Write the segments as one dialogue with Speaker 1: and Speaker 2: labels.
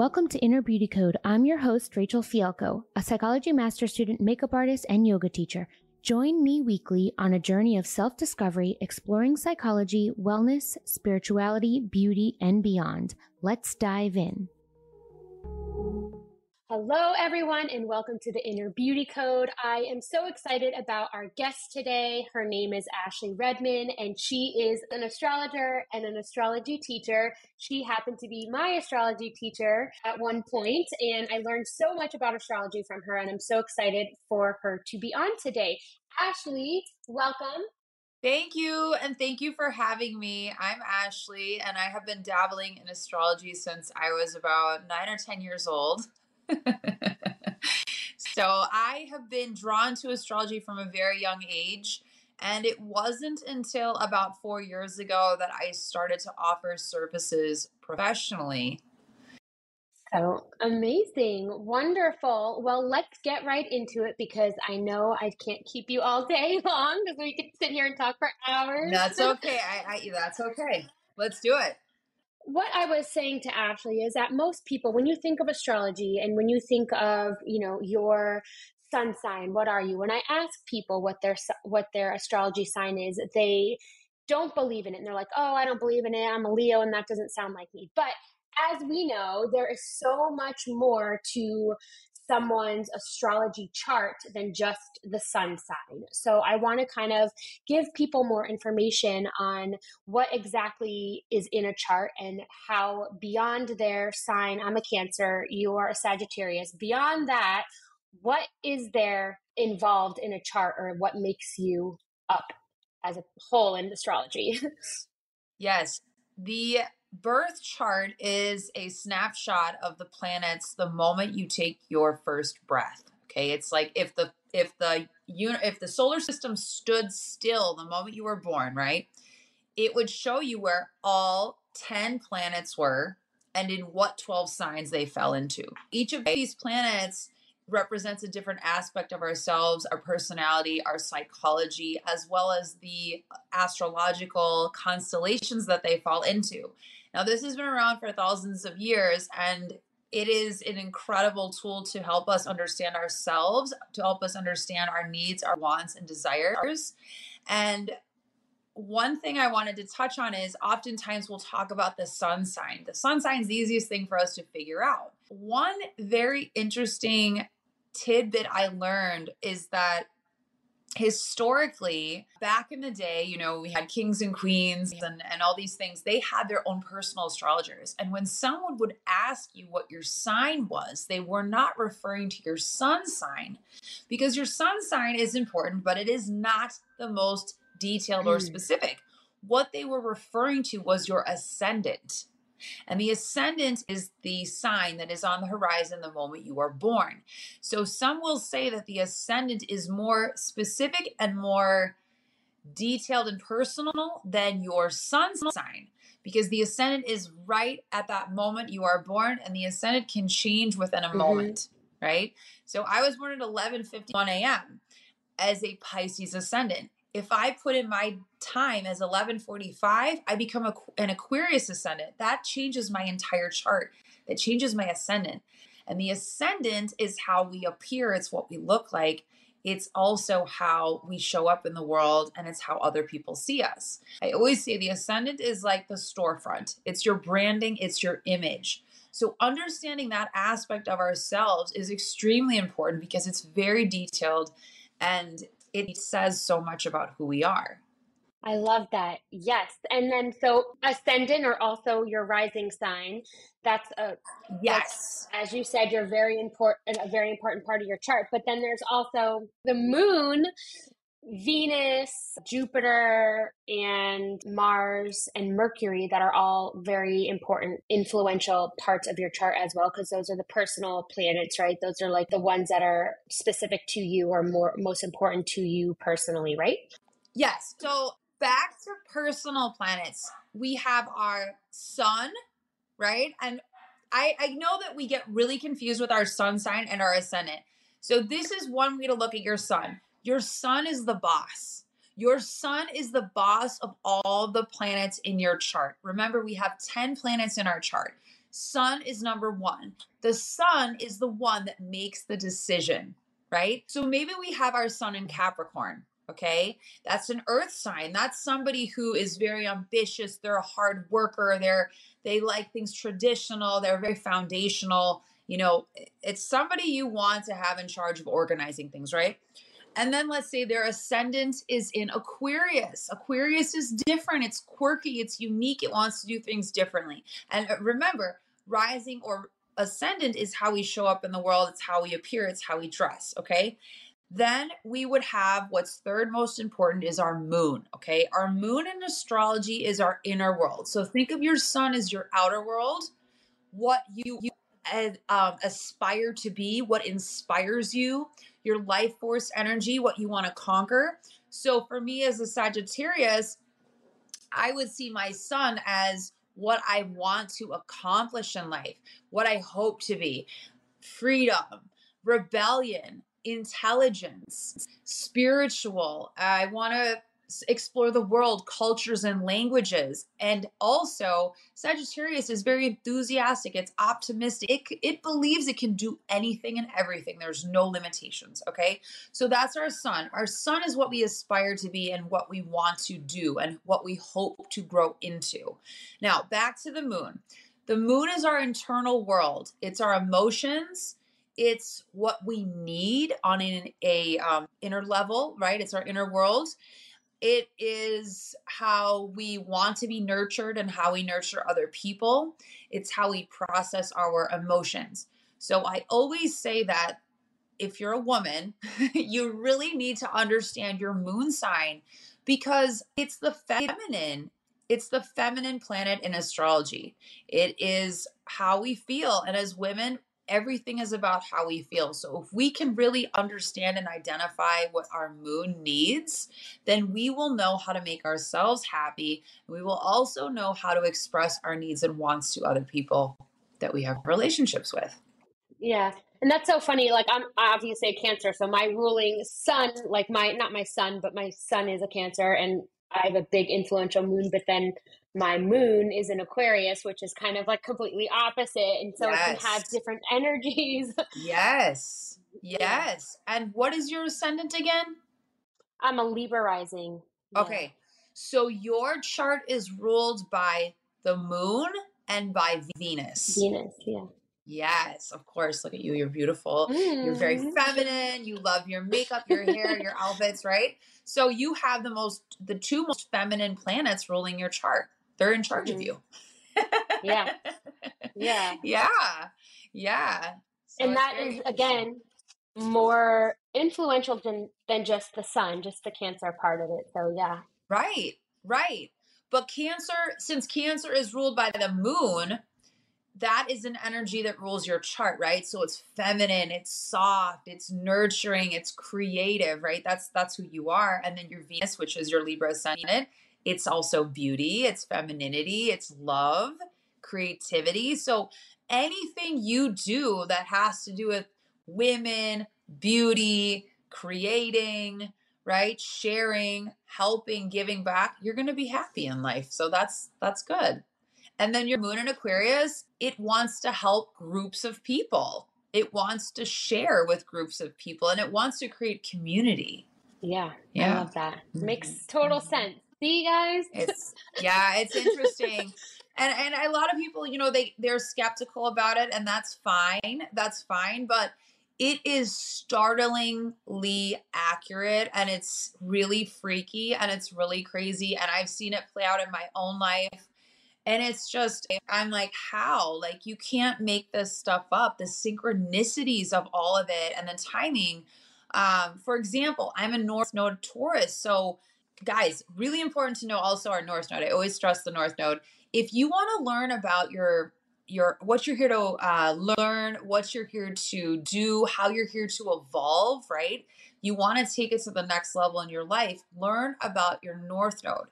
Speaker 1: Welcome to Inner Beauty Code. I'm your host, Rachele Fialco, a psychology master student, makeup artist, and yoga teacher. Join me weekly on a journey of self discovery, exploring psychology, wellness, spirituality, beauty, and beyond. Let's dive in. Hello, everyone, and welcome to the Inner Beauty Code. I am so excited about our guest today. Her name is Ashlie Redmond, and she is an astrologer and an astrology teacher. She happened to be my astrology teacher at one point, and I learned so much about astrology from her, and I'm so excited for her to be on today. Ashlie, welcome.
Speaker 2: Thank you. And thank you for having me. I'm Ashlie, and I have been dabbling in astrology since I was about nine or 10 years old. so I have been drawn to astrology from a very young age. And it wasn't until about four years ago that I started to offer services professionally.
Speaker 1: So amazing. Wonderful. Well, let's get right into it because I know I can't keep you all day long because we could sit here and talk for hours.
Speaker 2: That's okay. I, I that's okay. Let's do it
Speaker 1: what I was saying to Ashlie is that most people, when you think of astrology and when you think of, you know, your sun sign, what are you? When I ask people what their what their astrology sign is, they don't believe in it. And they're like, "Oh, I don't believe in it. I'm a Leo and that doesn't sound like me." But as we know, there is so much more to someone's astrology chart than just the sun sign. So I want to kind of give people more information on what exactly is in a chart and how beyond their sign, I'm a Cancer, you are a Sagittarius, beyond that, what is there involved in a chart or what makes you up as a whole in astrology?
Speaker 2: yes. The birth chart is a snapshot of the planets the moment you take your first breath. Okay, it's like if the if the if the solar system stood still the moment you were born, right? It would show you where all 10 planets were and in what 12 signs they fell into. Each of these planets represents a different aspect of ourselves, our personality, our psychology, as well as the astrological constellations that they fall into. Now, this has been around for thousands of years, and it is an incredible tool to help us understand ourselves, to help us understand our needs, our wants, and desires. And one thing I wanted to touch on is oftentimes we'll talk about the sun sign. The sun sign is the easiest thing for us to figure out. One very interesting tidbit I learned is that historically back in the day you know we had kings and queens and, and all these things. They had their own personal astrologers. And when someone would ask you what your sign was they were not referring to your sun sign because your sun sign is important but it is not the most detailed or mm. specific. What they were referring to was your ascendant and the ascendant is the sign that is on the horizon the moment you are born. So some will say that the ascendant is more specific and more detailed and personal than your sun's sign because the ascendant is right at that moment you are born and the ascendant can change within a mm-hmm. moment, right? So I was born at 11:51 a.m. as a Pisces ascendant if I put in my time as 1145, I become a, an Aquarius ascendant. That changes my entire chart. That changes my ascendant. And the ascendant is how we appear, it's what we look like. It's also how we show up in the world and it's how other people see us. I always say the ascendant is like the storefront. It's your branding, it's your image. So understanding that aspect of ourselves is extremely important because it's very detailed and it says so much about who we are.
Speaker 1: I love that. Yes. And then so ascendant or also your rising sign. That's a
Speaker 2: yes.
Speaker 1: That's, as you said, you're very important a very important part of your chart. But then there's also the moon Venus, Jupiter, and Mars and Mercury that are all very important, influential parts of your chart as well, because those are the personal planets, right? Those are like the ones that are specific to you or more most important to you personally, right?
Speaker 2: Yes. So back to personal planets, we have our sun, right? And I, I know that we get really confused with our sun sign and our ascendant. So this is one way to look at your sun your sun is the boss. Your sun is the boss of all the planets in your chart. Remember, we have 10 planets in our chart. Sun is number one. The sun is the one that makes the decision, right? So maybe we have our sun in Capricorn. Okay. That's an earth sign. That's somebody who is very ambitious. They're a hard worker. They're, they like things traditional. They're very foundational. You know, it's somebody you want to have in charge of organizing things, right? And then let's say their ascendant is in Aquarius. Aquarius is different. It's quirky. It's unique. It wants to do things differently. And uh, remember, rising or ascendant is how we show up in the world. It's how we appear. It's how we dress. Okay. Then we would have what's third most important is our moon. Okay. Our moon in astrology is our inner world. So think of your sun as your outer world, what you, you um, aspire to be, what inspires you, your life force energy, what you want to conquer. So for me as a Sagittarius, I would see my sun as what I want to accomplish in life, what I hope to be freedom, rebellion, intelligence, spiritual. I want to explore the world, cultures, and languages. And also, Sagittarius is very enthusiastic. It's optimistic. It, it believes it can do anything and everything. There's no limitations. Okay. So that's our sun. Our sun is what we aspire to be and what we want to do and what we hope to grow into. Now, back to the moon. The moon is our internal world, it's our emotions it's what we need on an a um, inner level right it's our inner world it is how we want to be nurtured and how we nurture other people. It's how we process our emotions. So I always say that if you're a woman, you really need to understand your moon sign because it's the feminine. It's the feminine planet in astrology. It is how we feel. And as women, everything is about how we feel. So if we can really understand and identify what our moon needs, then we will know how to make ourselves happy. We will also know how to express our needs and wants to other people that we have relationships with.
Speaker 1: Yeah. And that's so funny. Like I'm obviously a cancer. So my ruling sun, like my not my son, but my son is a cancer and I have a big influential moon, but then my moon is in Aquarius, which is kind of like completely opposite. And so yes. it can have different energies.
Speaker 2: yes. Yes. And what is your ascendant again?
Speaker 1: I'm a Libra rising.
Speaker 2: Yeah. Okay. So your chart is ruled by the moon and by Venus.
Speaker 1: Venus, yeah.
Speaker 2: Yes, of course. Look at you. You're beautiful. Mm. You're very mm. feminine. You love your makeup, your hair, your outfits, right? So you have the most, the two most feminine planets ruling your chart. They're in charge mm-hmm. of you.
Speaker 1: yeah. Yeah.
Speaker 2: Yeah. Yeah.
Speaker 1: So and that is again more influential than than just the sun, just the cancer part of it. So yeah.
Speaker 2: Right. Right. But cancer, since cancer is ruled by the moon, that is an energy that rules your chart, right? So it's feminine, it's soft, it's nurturing, it's creative, right? That's that's who you are. And then your Venus, which is your Libra ascendant, it's also beauty, it's femininity, it's love, creativity. So anything you do that has to do with women, beauty, creating, right? Sharing, helping, giving back, you're going to be happy in life. So that's that's good. And then your moon in Aquarius, it wants to help groups of people. It wants to share with groups of people and it wants to create community.
Speaker 1: Yeah, yeah. I love that. Makes mm-hmm. total sense. See, you guys?
Speaker 2: It's yeah, it's interesting. and and a lot of people, you know, they they're skeptical about it and that's fine. That's fine, but it is startlingly accurate and it's really freaky and it's really crazy and I've seen it play out in my own life. And it's just, I'm like, how? Like, you can't make this stuff up. The synchronicities of all of it and the timing. Um, for example, I'm a North Node Taurus. So guys, really important to know also our North Node. I always stress the North Node. If you want to learn about your your what you're here to uh, learn, what you're here to do, how you're here to evolve, right? You want to take it to the next level in your life. Learn about your North Node.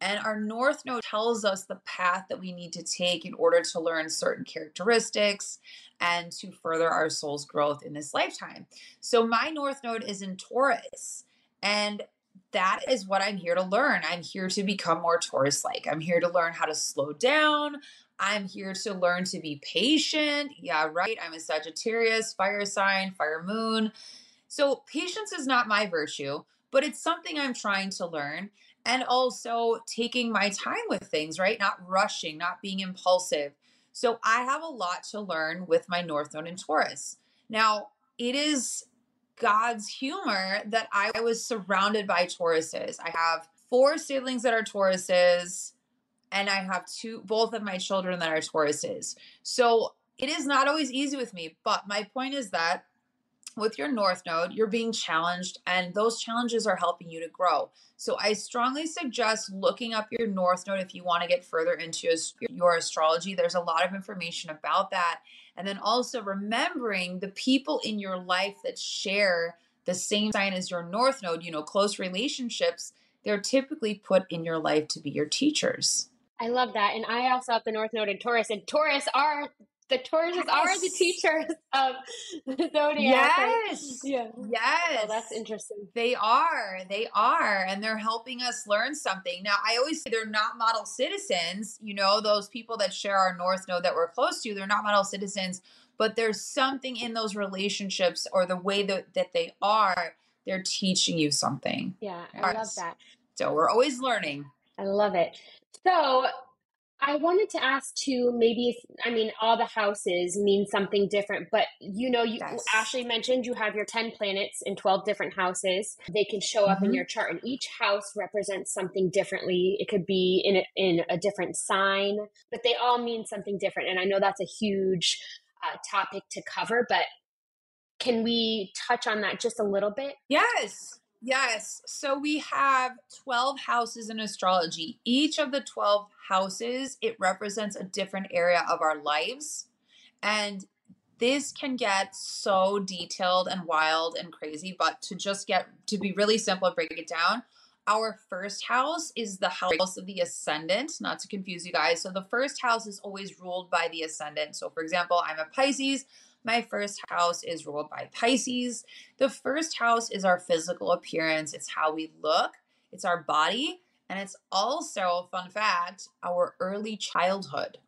Speaker 2: And our North Node tells us the path that we need to take in order to learn certain characteristics and to further our soul's growth in this lifetime. So, my North Node is in Taurus. And that is what I'm here to learn. I'm here to become more Taurus like. I'm here to learn how to slow down. I'm here to learn to be patient. Yeah, right. I'm a Sagittarius, fire sign, fire moon. So, patience is not my virtue, but it's something I'm trying to learn. And also taking my time with things, right? Not rushing, not being impulsive. So, I have a lot to learn with my North Node in Taurus. Now, it is God's humor that I was surrounded by Tauruses. I have four siblings that are Tauruses and I have two, both of my children that are Tauruses. So it is not always easy with me. But my point is that with your North Node, you're being challenged, and those challenges are helping you to grow. So I strongly suggest looking up your North Node if you want to get further into your astrology. There's a lot of information about that. And then also remembering the people in your life that share the same sign as your North Node, you know, close relationships, they're typically put in your life to be your teachers.
Speaker 1: I love that. And I also have the North Node in Taurus, and Taurus are the Tauruses yes. are the teachers of the zodiac.
Speaker 2: Yes.
Speaker 1: Yeah.
Speaker 2: Oh, yes.
Speaker 1: So that's interesting.
Speaker 2: They are. They are. And they're helping us learn something. Now, I always say they're not model citizens. You know, those people that share our North Node that we're close to, they're not model citizens, but there's something in those relationships or the way that, that they are, they're teaching you something.
Speaker 1: Yeah, I love that.
Speaker 2: So we're always learning.
Speaker 1: I love it. So I wanted to ask too, maybe if, I mean, all the houses mean something different, but you know, you yes. Ashlie mentioned you have your 10 planets in 12 different houses. They can show up mm-hmm. in your chart and each house represents something differently. It could be in a, in a different sign, but they all mean something different. And I know that's a huge uh, topic to cover, but can we touch on that just a little bit?
Speaker 2: Yes. Yes. So we have 12 houses in astrology. Each of the 12 houses, it represents a different area of our lives. And this can get so detailed and wild and crazy, but to just get to be really simple and break it down, our first house is the house of the ascendant, not to confuse you guys. So the first house is always ruled by the ascendant. So for example, I'm a Pisces. My first house is ruled by Pisces. The first house is our physical appearance, it's how we look, it's our body, and it's also, fun fact, our early childhood.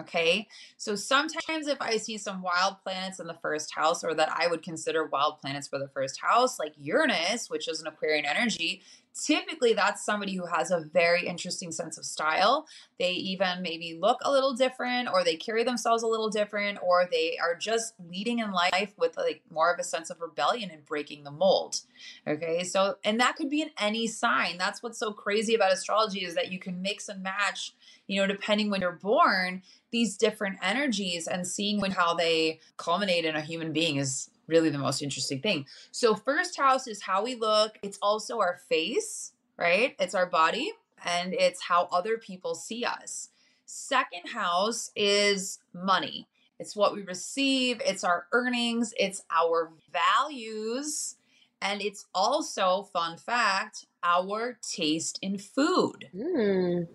Speaker 2: Okay, so sometimes if I see some wild planets in the first house, or that I would consider wild planets for the first house, like Uranus, which is an Aquarian energy, typically that's somebody who has a very interesting sense of style. They even maybe look a little different or they carry themselves a little different or they are just leading in life with like more of a sense of rebellion and breaking the mold. Okay? So and that could be in any sign. That's what's so crazy about astrology is that you can mix and match, you know, depending when you're born, these different energies and seeing how they culminate in a human being is really the most interesting thing. So, first house is how we look, it's also our face, right? It's our body, and it's how other people see us. Second house is money. It's what we receive, it's our earnings, it's our values, and it's also, fun fact, our taste in food.
Speaker 1: Mm.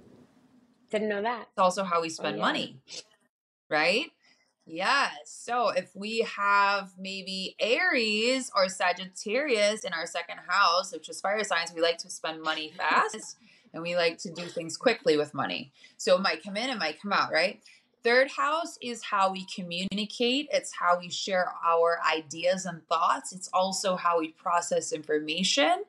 Speaker 1: Didn't know that.
Speaker 2: It's also how we oh, spend oh, yeah. money, right? Yes. So if we have maybe Aries or Sagittarius in our second house, which is fire signs, we like to spend money fast and we like to do things quickly with money. So it might come in, it might come out, right? Third house is how we communicate. It's how we share our ideas and thoughts. It's also how we process information.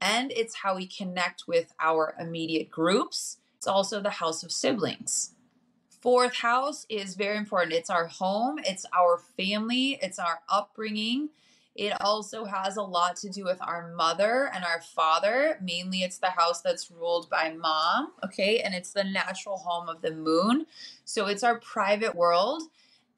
Speaker 2: And it's how we connect with our immediate groups. It's also the house of siblings. Fourth house is very important. It's our home, it's our family, it's our upbringing. It also has a lot to do with our mother and our father. Mainly, it's the house that's ruled by mom, okay? And it's the natural home of the moon. So it's our private world.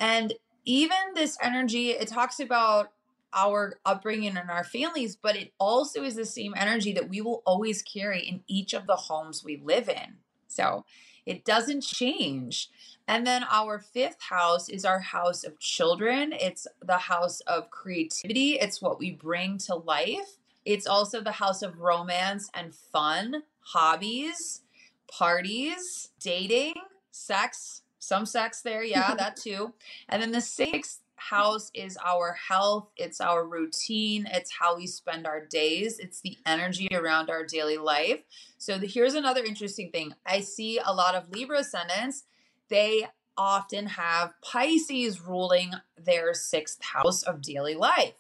Speaker 2: And even this energy, it talks about our upbringing and our families, but it also is the same energy that we will always carry in each of the homes we live in. So it doesn't change. And then our fifth house is our house of children. It's the house of creativity, it's what we bring to life. It's also the house of romance and fun, hobbies, parties, dating, sex, some sex there, yeah, that too. And then the sixth house is our health, it's our routine, it's how we spend our days, it's the energy around our daily life. So the, here's another interesting thing. I see a lot of Libra ascendants. they often have Pisces ruling their sixth house of daily life.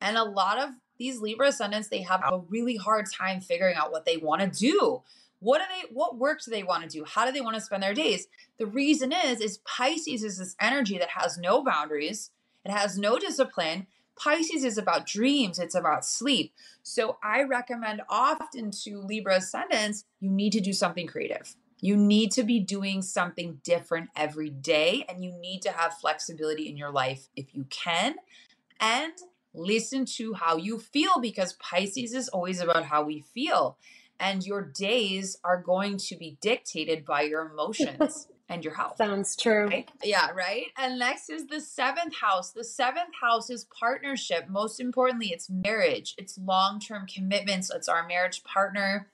Speaker 2: And a lot of these Libra ascendants, they have a really hard time figuring out what they want to do. What do they what work do they want to do? How do they want to spend their days? The reason is is Pisces is this energy that has no boundaries, it has no discipline. Pisces is about dreams, it's about sleep. So I recommend often to Libra ascendants, you need to do something creative. You need to be doing something different every day, and you need to have flexibility in your life if you can. And listen to how you feel because Pisces is always about how we feel. And your days are going to be dictated by your emotions and your health.
Speaker 1: Sounds true.
Speaker 2: Right? Yeah, right. And next is the seventh house. The seventh house is partnership. Most importantly, it's marriage, it's long term commitments, it's our marriage partner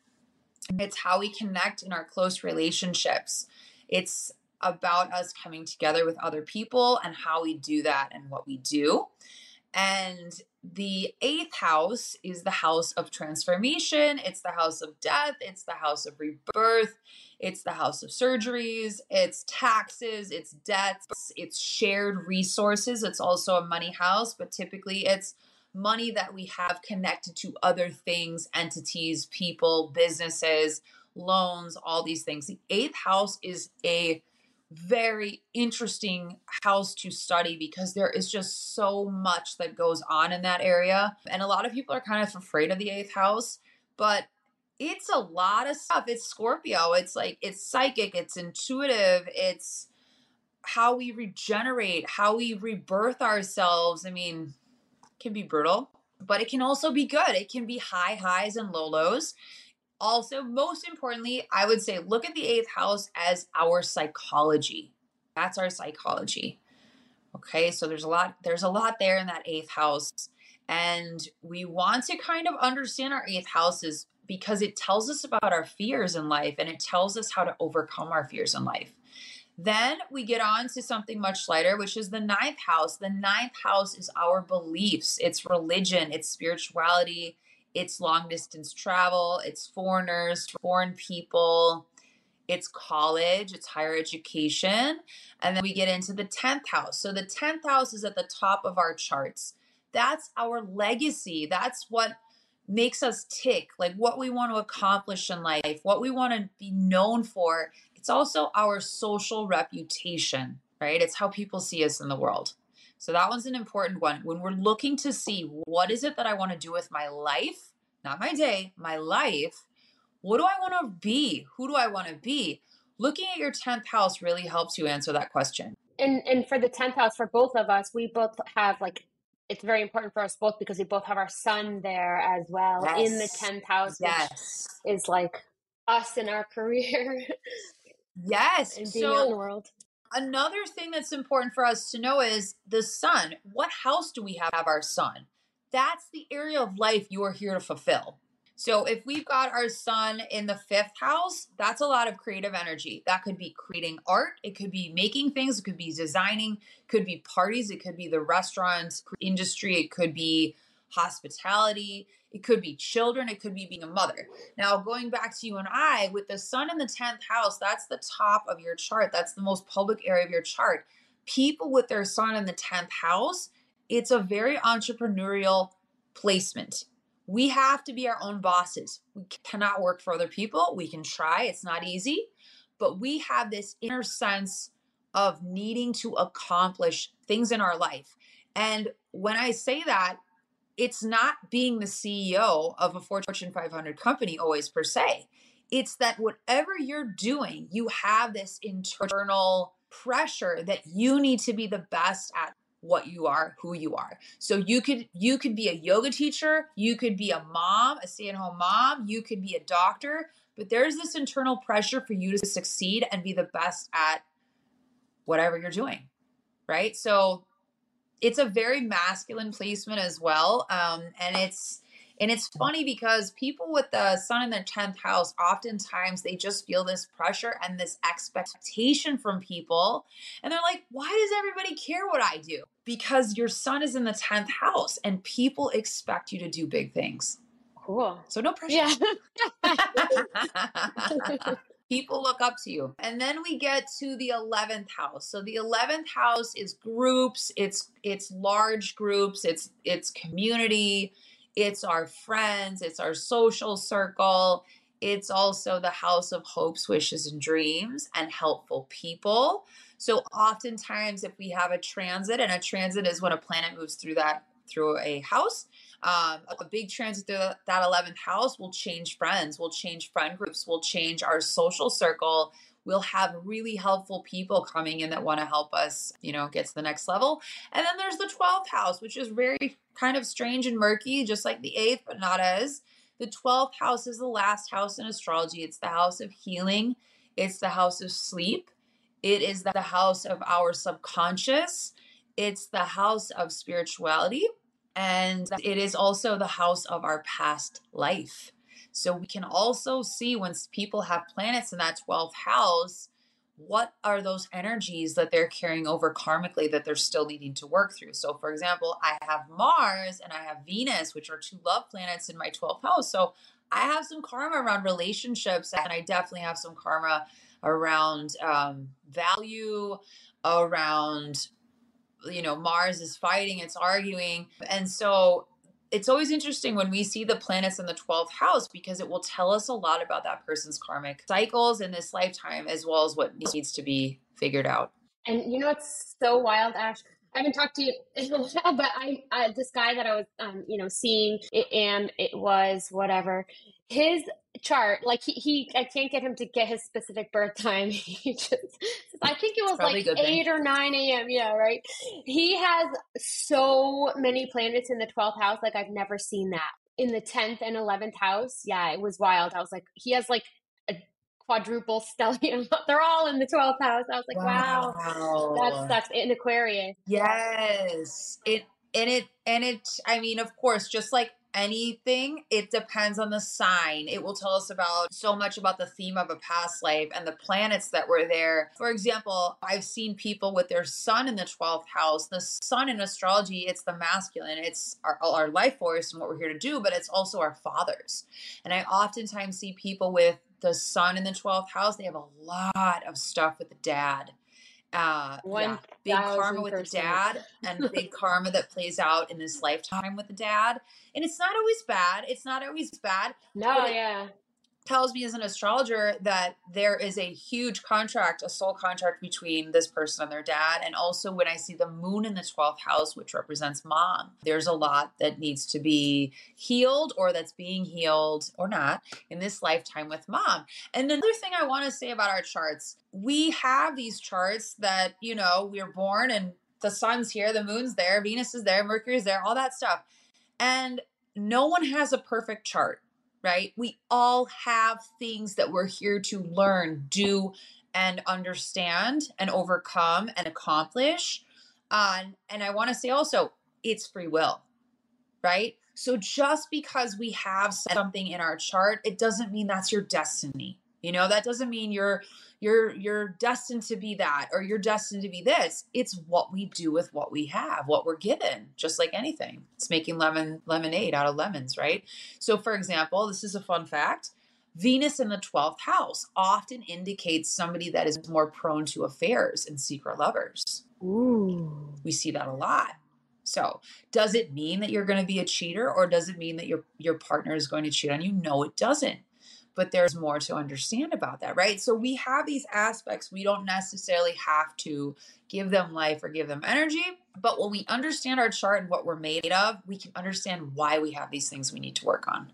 Speaker 2: it's how we connect in our close relationships. It's about us coming together with other people and how we do that and what we do. And the eighth house is the house of transformation. It's the house of death. It's the house of rebirth. It's the house of surgeries. It's taxes. It's debts. It's shared resources. It's also a money house, but typically it's money that we have connected to other things, entities, people, businesses, loans, all these things. The eighth house is a very interesting house to study because there is just so much that goes on in that area. And a lot of people are kind of afraid of the eighth house, but it's a lot of stuff. It's Scorpio. It's like, it's psychic, it's intuitive, it's how we regenerate, how we rebirth ourselves. I mean, can be brutal, but it can also be good. It can be high highs and low lows. Also, most importantly, I would say look at the eighth house as our psychology. That's our psychology. Okay, so there's a lot there's a lot there in that eighth house and we want to kind of understand our eighth houses because it tells us about our fears in life and it tells us how to overcome our fears in life. Then we get on to something much lighter, which is the ninth house. The ninth house is our beliefs, it's religion, it's spirituality, it's long distance travel, it's foreigners, foreign people, it's college, it's higher education. And then we get into the 10th house. So the 10th house is at the top of our charts. That's our legacy. That's what makes us tick, like what we want to accomplish in life, what we want to be known for. It's also our social reputation, right? It's how people see us in the world. So that one's an important one. When we're looking to see what is it that I want to do with my life, not my day, my life, what do I want to be? Who do I want to be? Looking at your 10th house really helps you answer that question.
Speaker 1: And and for the 10th house for both of us, we both have like it's very important for us both because we both have our sun there as well yes. in the 10th house, yes. is like us in our career.
Speaker 2: Yes. And being so, out in the world. Another thing that's important for us to know is the sun. What house do we have our sun? That's the area of life you are here to fulfill. So if we've got our sun in the fifth house, that's a lot of creative energy. That could be creating art, it could be making things, it could be designing, could be parties, it could be the restaurant industry, it could be hospitality, it could be children, it could be being a mother. Now, going back to you and I, with the sun in the 10th house, that's the top of your chart. That's the most public area of your chart. People with their sun in the 10th house, it's a very entrepreneurial placement. We have to be our own bosses. We cannot work for other people. We can try, it's not easy, but we have this inner sense of needing to accomplish things in our life. And when I say that, it's not being the CEO of a Fortune 500 company always per se. It's that whatever you're doing, you have this internal pressure that you need to be the best at what you are, who you are. So you could you could be a yoga teacher, you could be a mom, a stay-at-home mom, you could be a doctor, but there's this internal pressure for you to succeed and be the best at whatever you're doing. Right? So it's a very masculine placement as well. Um, and it's and it's funny because people with the sun in their 10th house, oftentimes they just feel this pressure and this expectation from people. And they're like, why does everybody care what I do? Because your sun is in the 10th house and people expect you to do big things.
Speaker 1: Cool.
Speaker 2: So no pressure. Yeah. People look up to you. And then we get to the 11th house. So the 11th house is groups, it's it's large groups, it's it's community, it's our friends, it's our social circle. It's also the house of hopes, wishes, and dreams and helpful people. So oftentimes if we have a transit, and a transit is when a planet moves through that through a house, um, a big transit through that 11th house will change friends, will change friend groups, will change our social circle. We'll have really helpful people coming in that want to help us, you know, get to the next level. And then there's the 12th house, which is very kind of strange and murky, just like the 8th, but not as. The 12th house is the last house in astrology. It's the house of healing, it's the house of sleep, it is the house of our subconscious, it's the house of spirituality and it is also the house of our past life. So we can also see once people have planets in that 12th house, what are those energies that they're carrying over karmically that they're still needing to work through? So, for example, I have Mars and I have Venus, which are two love planets in my 12th house. So, I have some karma around relationships, and I definitely have some karma around um, value, around you know, Mars is fighting, it's arguing. And so it's always interesting when we see the planets in the 12th house because it will tell us a lot about that person's karmic cycles in this lifetime as well as what needs to be figured out.
Speaker 1: And you know what's so wild, Ash? I haven't talked to you in a while, but I, I this guy that I was, um, you know, seeing, and it was whatever. His chart, like he, he, I can't get him to get his specific birth time. He just, I think it was like eight or nine a.m. Yeah, right. He has so many planets in the twelfth house, like I've never seen that. In the tenth and eleventh house, yeah, it was wild. I was like, he has like quadruple stellium. They're all in the 12th house. I was like, wow, wow. that's that's in Aquarius.
Speaker 2: Yes. It and it and it I mean, of course, just like anything, it depends on the sign. It will tell us about so much about the theme of a past life and the planets that were there. For example, I've seen people with their sun in the 12th house. The sun in astrology, it's the masculine, it's our, our life force and what we're here to do, but it's also our fathers. And I oftentimes see people with the sun in the 12th house, they have a lot of stuff with the dad. Uh, yeah, big karma with the dad and big karma that plays out in this lifetime with the dad. And it's not always bad. It's not always bad.
Speaker 1: No, yeah
Speaker 2: tells me as an astrologer that there is a huge contract, a soul contract between this person and their dad. And also, when I see the moon in the 12th house, which represents mom, there's a lot that needs to be healed or that's being healed or not in this lifetime with mom. And another thing I want to say about our charts we have these charts that, you know, we're born and the sun's here, the moon's there, Venus is there, Mercury's there, all that stuff. And no one has a perfect chart right? We all have things that we're here to learn, do, and understand and overcome and accomplish. Um, and I want to say also, it's free will, right? So just because we have something in our chart, it doesn't mean that's your destiny. You know, that doesn't mean you're you're you're destined to be that or you're destined to be this. It's what we do with what we have what we're given just like anything. It's making lemon lemonade out of lemons right? So for example this is a fun fact. Venus in the 12th house often indicates somebody that is more prone to affairs and secret lovers. Ooh. we see that a lot. So, does it mean that you're going to be a cheater or does it mean that your your partner is going to cheat on you? No, it doesn't but there's more to understand about that, right? So we have these aspects. We don't necessarily have to give them life or give them energy, but when we understand our chart and what we're made of, we can understand why we have these things we need to work on.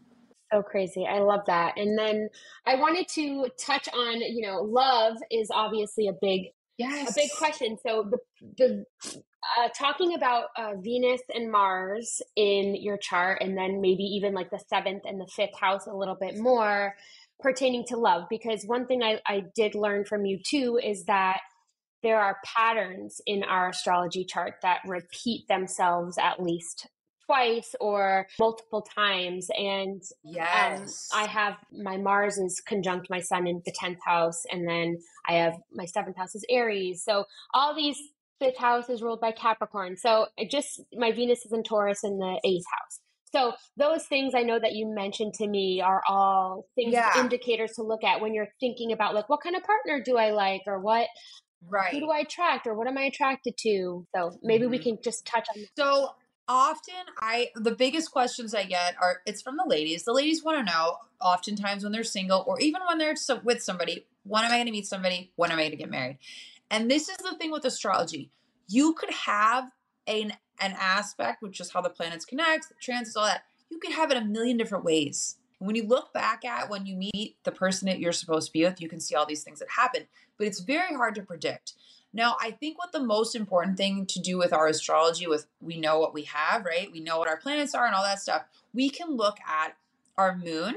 Speaker 1: So crazy. I love that. And then I wanted to touch on, you know, love is obviously a big yes. a big question. So the the uh, talking about uh, Venus and Mars in your chart, and then maybe even like the seventh and the fifth house a little bit more pertaining to love. Because one thing I, I did learn from you too is that there are patterns in our astrology chart that repeat themselves at least twice or multiple times. And
Speaker 2: um, yes.
Speaker 1: Um, I have my Mars is conjunct my Sun in the 10th house, and then I have my seventh house is Aries. So all these fifth house is ruled by Capricorn. So it just my Venus is in Taurus in the eighth house. So those things I know that you mentioned to me are all things
Speaker 2: Yeah.
Speaker 1: indicators to look at when you're thinking about like what kind of partner do I like or what who do I attract or what am I attracted to? So maybe we
Speaker 2: Mhm.
Speaker 1: can just touch on that.
Speaker 2: So often I the biggest questions I get are it's from the ladies. The ladies want to know oftentimes when they're single or even when they're so, with somebody, when am I going to meet somebody? When am I going to get married? And this is the thing with astrology. You could have an an aspect which is how the planets connect, the transits, all that. You could have it a million different ways. And when you look back at when you meet the person that you're supposed to be with, you can see all these things that happen. But it's very hard to predict. Now, I think what the most important thing to do with our astrology, with we know what we have, right? We know what our planets are and all that stuff. We can look at our moon,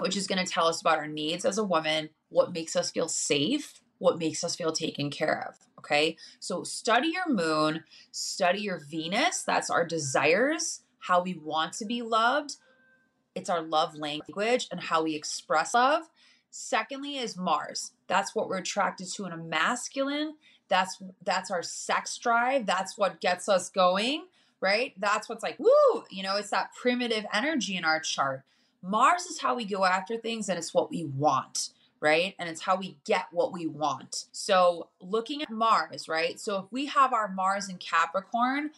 Speaker 2: which is going to tell us about our needs as a woman, what makes us feel safe, what makes us feel taken care of. Okay. So study your moon, study your Venus. That's our desires, how we want to be loved. It's our love language and how we express love. Secondly is Mars. That's what we're attracted to in a masculine. That's that's our sex drive. That's what gets us going, right? That's what's like, woo, you know, it's that primitive energy in our chart. Mars is how we go after things and it's what we want, right? And it's how we get what we want. So, looking at Mars, right? So, if we have our Mars in Capricorn,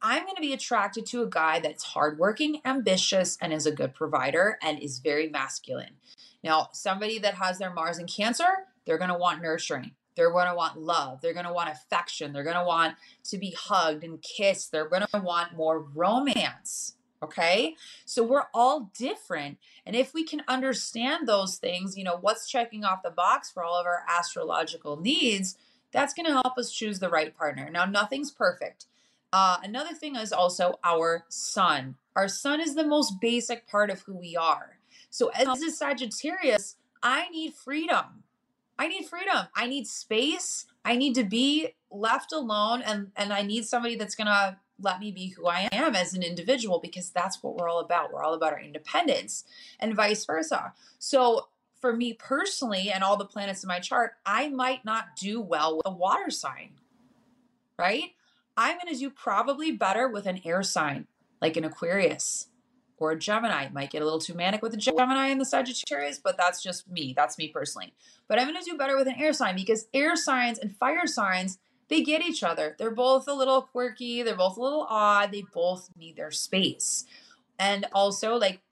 Speaker 2: I'm going to be attracted to a guy that's hardworking, ambitious, and is a good provider and is very masculine. Now, somebody that has their Mars in Cancer, they're going to want nurturing. They're going to want love. They're going to want affection. They're going to want to be hugged and kissed. They're going to want more romance. Okay. So we're all different. And if we can understand those things, you know, what's checking off the box for all of our astrological needs, that's going to help us choose the right partner. Now, nothing's perfect. Uh, another thing is also our sun. Our sun is the most basic part of who we are. So, as a Sagittarius, I need freedom. I need freedom. I need space. I need to be left alone, and and I need somebody that's gonna let me be who I am as an individual because that's what we're all about. We're all about our independence, and vice versa. So, for me personally, and all the planets in my chart, I might not do well with a water sign, right? I'm going to do probably better with an air sign like an Aquarius or a Gemini. Might get a little too manic with a Gemini and the Sagittarius, but that's just me. That's me personally. But I'm going to do better with an air sign because air signs and fire signs, they get each other. They're both a little quirky, they're both a little odd, they both need their space. And also, like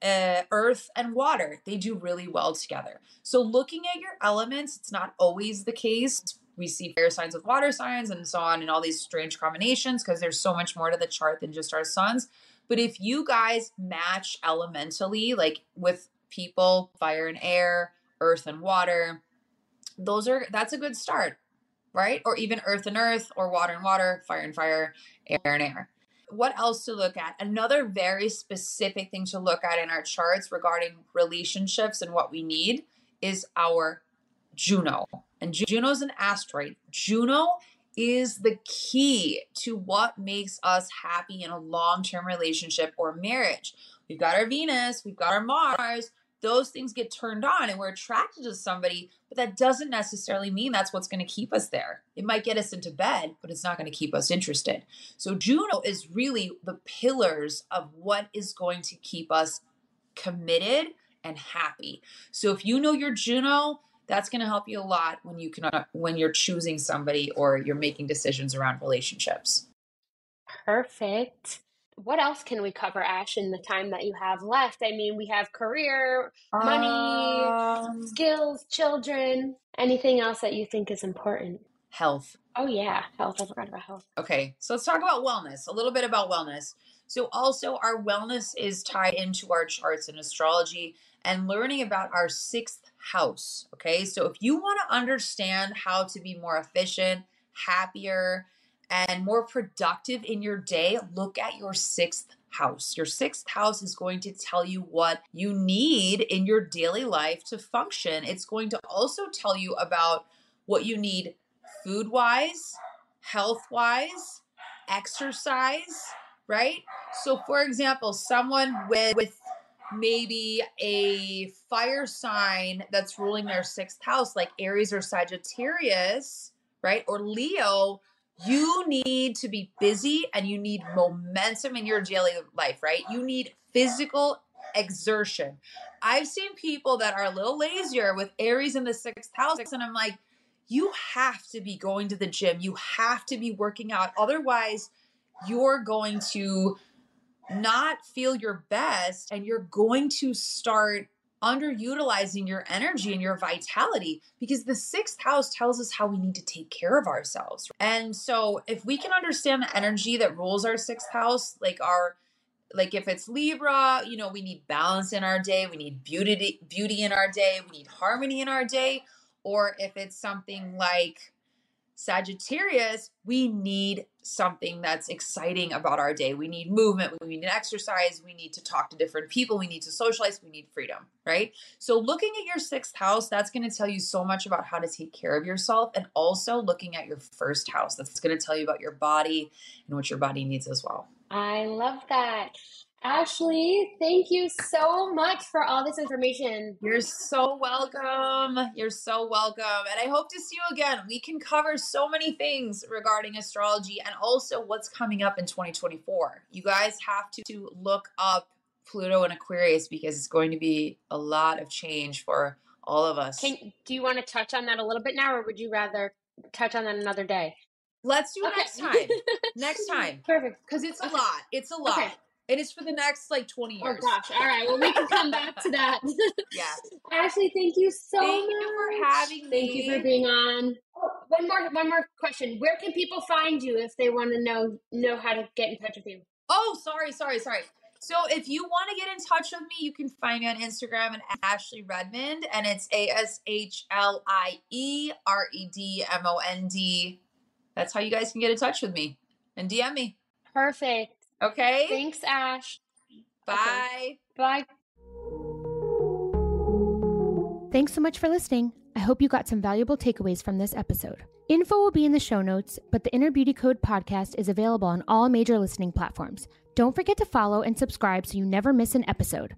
Speaker 2: uh, earth and water, they do really well together. So, looking at your elements, it's not always the case we see fire signs with water signs and so on and all these strange combinations because there's so much more to the chart than just our suns but if you guys match elementally like with people fire and air earth and water those are that's a good start right or even earth and earth or water and water fire and fire air and air what else to look at another very specific thing to look at in our charts regarding relationships and what we need is our juno and Juno is an asteroid. Juno is the key to what makes us happy in a long term relationship or marriage. We've got our Venus, we've got our Mars. Those things get turned on and we're attracted to somebody, but that doesn't necessarily mean that's what's going to keep us there. It might get us into bed, but it's not going to keep us interested. So, Juno is really the pillars of what is going to keep us committed and happy. So, if you know your Juno, that's going to help you a lot when you can when you're choosing somebody or you're making decisions around relationships
Speaker 1: Perfect. What else can we cover, Ash, in the time that you have left? I mean, we have career, money,
Speaker 2: Um,
Speaker 1: skills, children. Anything else that you think is important?
Speaker 2: health
Speaker 1: Oh, yeah, health. I forgot about health.
Speaker 2: okay so let's talk about wellness a little bit about wellness so also our wellness is tied into our charts in astrology and learning about our sixth house okay so if you want to understand how to be more efficient happier and more productive in your day, look at your sixth house. Your sixth house is going to tell you what you need in your daily life to function. It's going to also tell you about what you need food wise, health wise, exercise, right? So, for example, someone with, with maybe a fire sign that's ruling their sixth house, like Aries or Sagittarius, right? Or Leo, You need to be busy and you need momentum in your daily life, right? You need physical exertion. I've seen people that are a little lazier with Aries in the sixth house, and I'm like, you have to be going to the gym. You have to be working out. Otherwise, you're going to not feel your best and you're going to start underutilizing your energy and your vitality because the sixth house tells us how we need to take care of ourselves. And so, if we can understand the energy that rules our sixth house, like our like if it's Libra, you know, we need balance in our day, we need beauty beauty in our day, we need harmony in our day, or if it's something like Sagittarius, we need something that's exciting about our day. We need movement, we need exercise, we need to talk to different people, we need to socialize, we need freedom, right? So, looking at your sixth house, that's going to tell you so much about how to take care of yourself. And also looking at your first house, that's going to tell you about your body and what your body needs as well.
Speaker 1: I love that. Ashlie, thank you so much for all this information.
Speaker 2: You're so welcome. You're so welcome. And I hope to see you again. We can cover so many things regarding astrology and also what's coming up in 2024. You guys have to, to look up Pluto and Aquarius because it's going to be a lot of change for all of us.
Speaker 1: Can, do you want to touch on that a little bit now, or would you rather touch on that another day?
Speaker 2: Let's do okay. next time. next time.
Speaker 1: Perfect.
Speaker 2: Because it's okay. a lot. It's a lot. Okay. And it's for the next like 20 years.
Speaker 1: Oh gosh. All right. Well, we can come back to that.
Speaker 2: yeah.
Speaker 1: Ashlie, thank you so
Speaker 2: thank
Speaker 1: much.
Speaker 2: you for having
Speaker 1: me. Thank you for being on. Oh, one more one more question. Where can people find you if they want to know know how to get in touch with you?
Speaker 2: Oh, sorry, sorry, sorry. So if you want to get in touch with me, you can find me on Instagram at Ashlie Redmond, and it's A S H L I E R E D M O N D. That's how you guys can get in touch with me and DM me.
Speaker 1: Perfect.
Speaker 2: Okay.
Speaker 1: Thanks, Ash.
Speaker 2: Bye. Okay.
Speaker 1: Bye.
Speaker 3: Thanks so much for listening. I hope you got some valuable takeaways from this episode. Info will be in the show notes, but the Inner Beauty Code podcast is available on all major listening platforms. Don't forget to follow and subscribe so you never miss an episode.